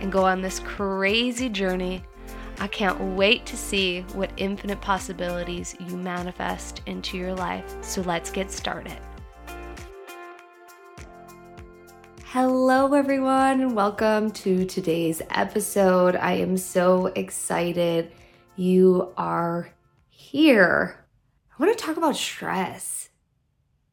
and go on this crazy journey. I can't wait to see what infinite possibilities you manifest into your life. So let's get started. Hello, everyone, and welcome to today's episode. I am so excited you are here. I want to talk about stress.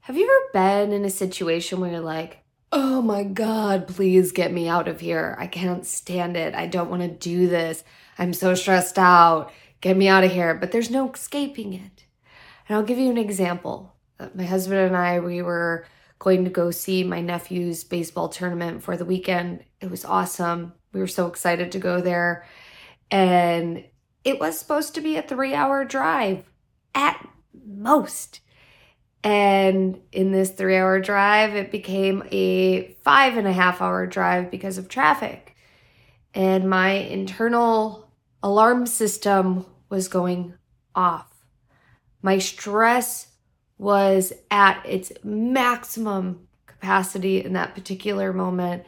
Have you ever been in a situation where you're like, oh my God, please get me out of here. I can't stand it. I don't want to do this. I'm so stressed out. Get me out of here. But there's no escaping it. And I'll give you an example. Uh, my husband and I, we were going to go see my nephew's baseball tournament for the weekend. It was awesome. We were so excited to go there. And it was supposed to be a three hour drive at most. And in this three hour drive, it became a five and a half hour drive because of traffic. And my internal alarm system was going off. My stress was at its maximum capacity in that particular moment.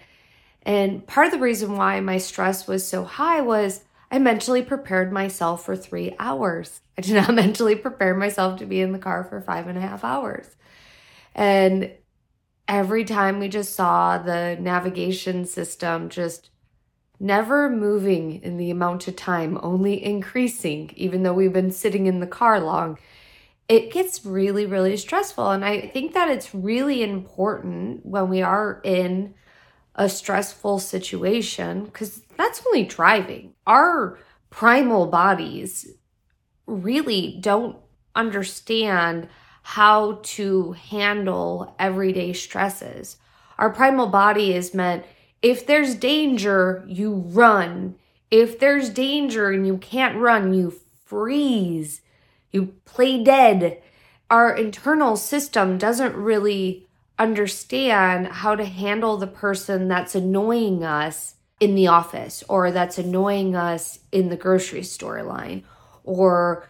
And part of the reason why my stress was so high was I mentally prepared myself for three hours. I did not mentally prepare myself to be in the car for five and a half hours. And every time we just saw the navigation system just never moving in the amount of time, only increasing, even though we've been sitting in the car long, it gets really, really stressful. And I think that it's really important when we are in a stressful situation because that's only driving. Our primal bodies really don't understand how to handle everyday stresses. Our primal body is meant if there's danger, you run. If there's danger and you can't run, you freeze. You play dead. Our internal system doesn't really understand how to handle the person that's annoying us in the office or that's annoying us in the grocery store line or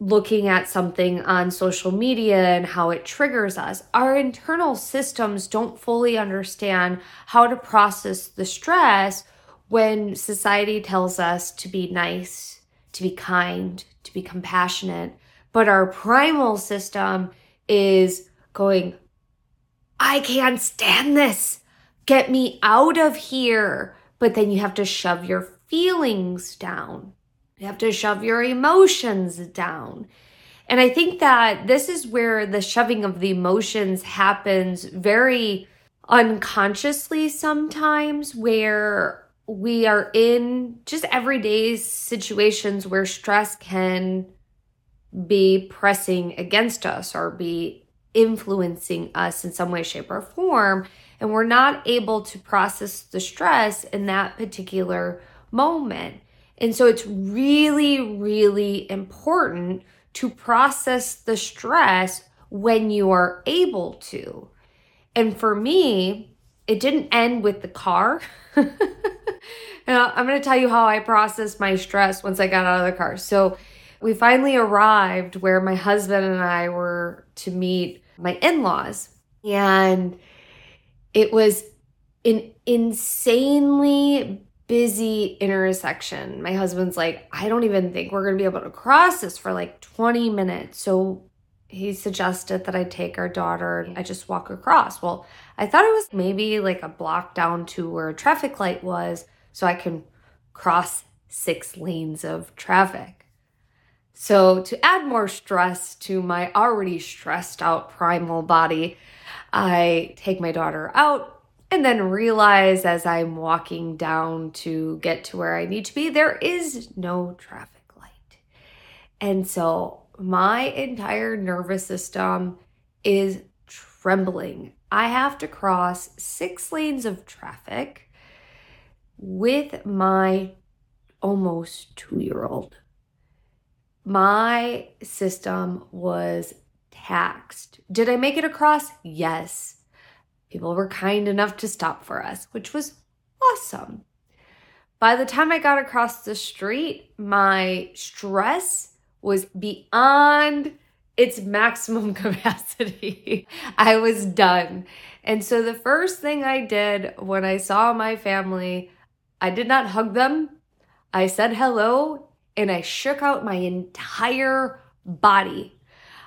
looking at something on social media and how it triggers us. Our internal systems don't fully understand how to process the stress when society tells us to be nice, to be kind, to be compassionate. But our primal system is going, I can't stand this. Get me out of here. But then you have to shove your feelings down. You have to shove your emotions down. And I think that this is where the shoving of the emotions happens very unconsciously sometimes, where we are in just everyday situations where stress can be pressing against us or be influencing us in some way, shape, or form. And we're not able to process the stress in that particular moment. And so it's really, really important to process the stress when you are able to. And for me, it didn't end with the car. I'm going to tell you how I processed my stress once I got out of the car. So we finally arrived where my husband and I were to meet my in laws. And it was an insanely busy intersection. My husband's like, I don't even think we're going to be able to cross this for like 20 minutes. So he suggested that I take our daughter and I just walk across. Well, I thought it was maybe like a block down to where a traffic light was so I can cross six lanes of traffic. So, to add more stress to my already stressed out primal body, I take my daughter out and then realize as I'm walking down to get to where I need to be, there is no traffic light. And so, my entire nervous system is trembling. I have to cross six lanes of traffic with my almost two year old. My system was taxed. Did I make it across? Yes. People were kind enough to stop for us, which was awesome. By the time I got across the street, my stress was beyond its maximum capacity. I was done. And so the first thing I did when I saw my family, I did not hug them. I said hello and I shook out my entire body.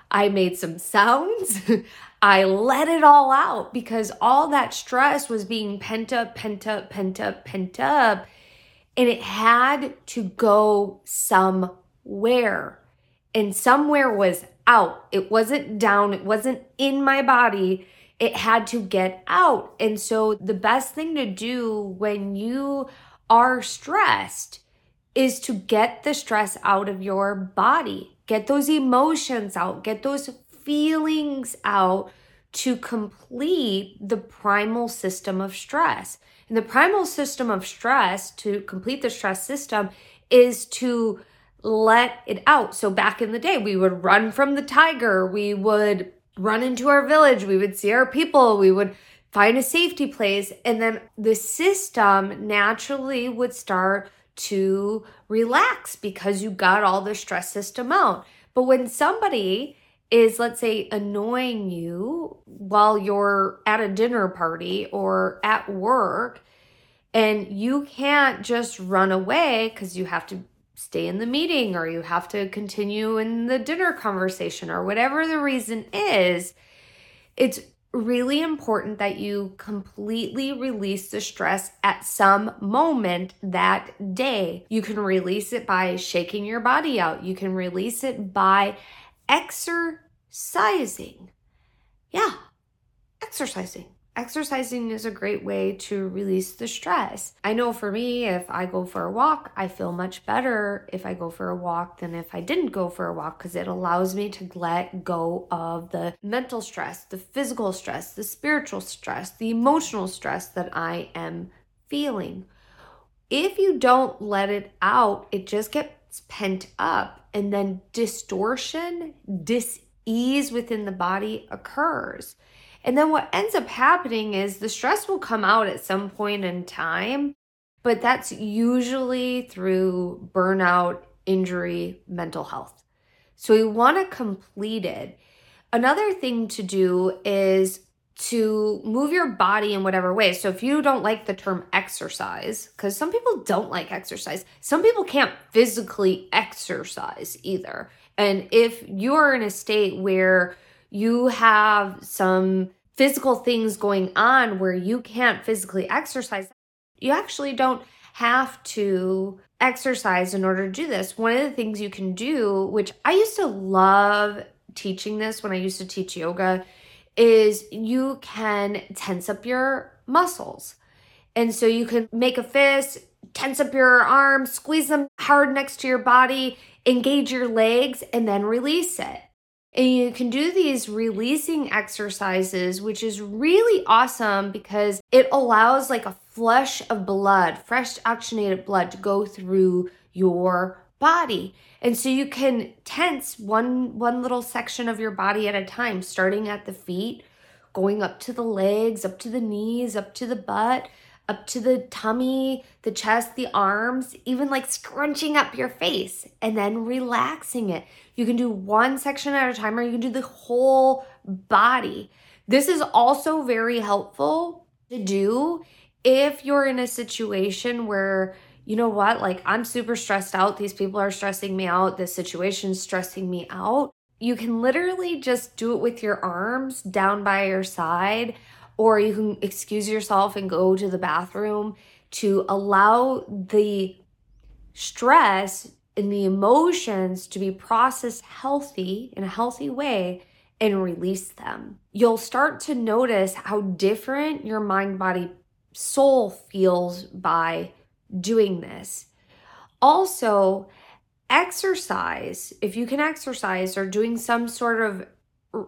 I made some sounds. I let it all out because all that stress was being pent up, pent up, pent up, pent up. And it had to go somewhere. And somewhere was out. It wasn't down, it wasn't in my body. It had to get out. And so, the best thing to do when you are stressed is to get the stress out of your body, get those emotions out, get those feelings out to complete the primal system of stress. And the primal system of stress, to complete the stress system, is to let it out. So back in the day, we would run from the tiger, we would run into our village, we would see our people, we would find a safety place, and then the system naturally would start to relax because you got all the stress system out. But when somebody is, let's say, annoying you while you're at a dinner party or at work, and you can't just run away because you have to stay in the meeting or you have to continue in the dinner conversation or whatever the reason is, it's really important that you completely release the stress at some moment that day. You can release it by shaking your body out, you can release it by exercising. Yeah, exercising. Exercising is a great way to release the stress. I know for me, if I go for a walk, I feel much better if I go for a walk than if I didn't go for a walk because it allows me to let go of the mental stress, the physical stress, the spiritual stress, the emotional stress that I am feeling. If you don't let it out, it just gets pent up and then distortion, dis ease within the body occurs. And then what ends up happening is the stress will come out at some point in time, but that's usually through burnout, injury, mental health. So we want to complete it. Another thing to do is to move your body in whatever way. So if you don't like the term exercise, because some people don't like exercise, some people can't physically exercise either. And if you're in a state where you have some physical things going on where you can't physically exercise, you actually don't have to exercise in order to do this. One of the things you can do, which I used to love teaching this when I used to teach yoga, is you can tense up your muscles. And so you can make a fist, tense up your arms, squeeze them hard next to your body, engage your legs, and then release it. And you can do these releasing exercises, which is really awesome because it allows like a flush of blood, fresh oxygenated blood to go through your body. And so you can tense one one little section of your body at a time, starting at the feet, going up to the legs, up to the knees, up to the butt, up to the tummy, the chest, the arms, even like scrunching up your face and then relaxing it. You can do one section at a time or you can do the whole body. This is also very helpful to do if you're in a situation where you know what, like I'm super stressed out. These people are stressing me out. This situation's stressing me out. You can literally just do it with your arms down by your side or you can excuse yourself and go to the bathroom to allow the stress and the emotions to be processed healthy in a healthy way and release them. You'll start to notice how different your mind, body, soul feels by doing this. Also, exercise, if you can exercise or doing some sort of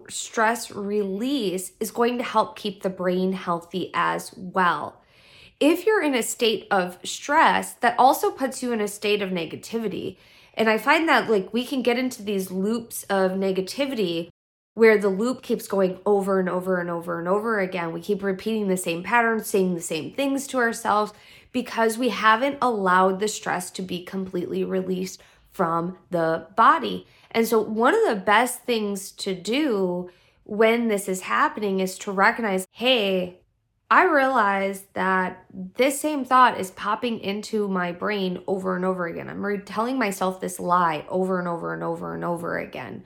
stress release is going to help keep the brain healthy as well. if you're in a state of stress, that also puts you in a state of negativity. And I find that like we can get into these loops of negativity where the loop keeps going over and over and over and over again. We keep repeating the same patterns, saying the same things to ourselves because we haven't allowed the stress to be completely released from the body. And so, one of the best things to do when this is happening is to recognize hey, I realize that this same thought is popping into my brain over and over again. I'm telling myself this lie over and over and over and over again.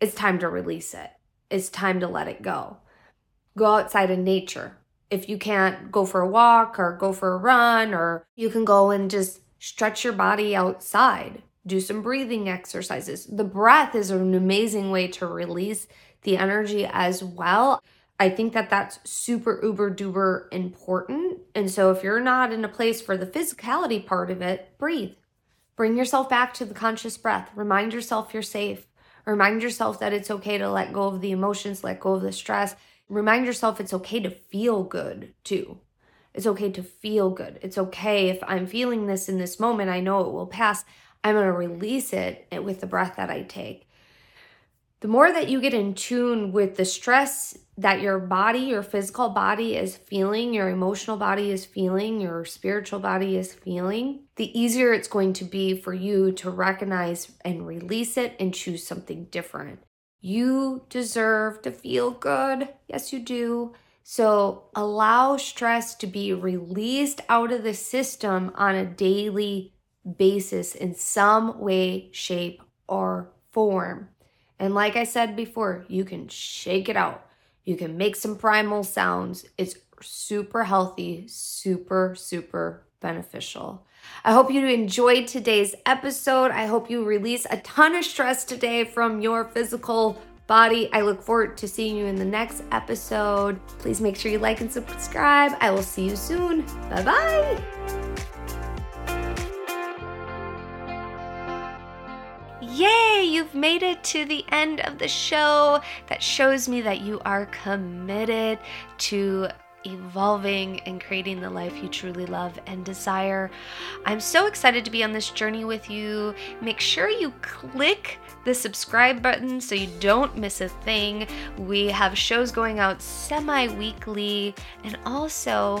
It's time to release it. It's time to let it go. Go outside in nature. If you can't go for a walk or go for a run, or you can go and just stretch your body outside, do some breathing exercises. The breath is an amazing way to release the energy as well. I think that that's super uber duper important. And so if you're not in a place for the physicality part of it, breathe. Bring yourself back to the conscious breath. Remind yourself you're safe. Remind yourself that it's okay to let go of the emotions, let go of the stress. Remind yourself it's okay to feel good too. It's okay to feel good. It's okay if I'm feeling this in this moment, I know it will pass. I'm going to release it with the breath that I take the more that you get in tune with the stress that your body, your physical body is feeling, your emotional body is feeling, your spiritual body is feeling, the easier it's going to be for you to recognize and release it and choose something different. You deserve to feel good. Yes, you do. So allow stress to be released out of the system on a daily basis in some way, shape, or form. And like I said before, you can shake it out. You can make some primal sounds. It's super healthy, super, super beneficial. I hope you enjoyed today's episode. I hope you release a ton of stress today from your physical body. I look forward to seeing you in the next episode. Please make sure you like and subscribe. I will see you soon. Bye bye. Yay, you've made it to the end of the show. That shows me that you are committed to evolving and creating the life you truly love and desire. I'm so excited to be on this journey with you. Make sure you click the subscribe button so you don't miss a thing. We have shows going out semi weekly, and also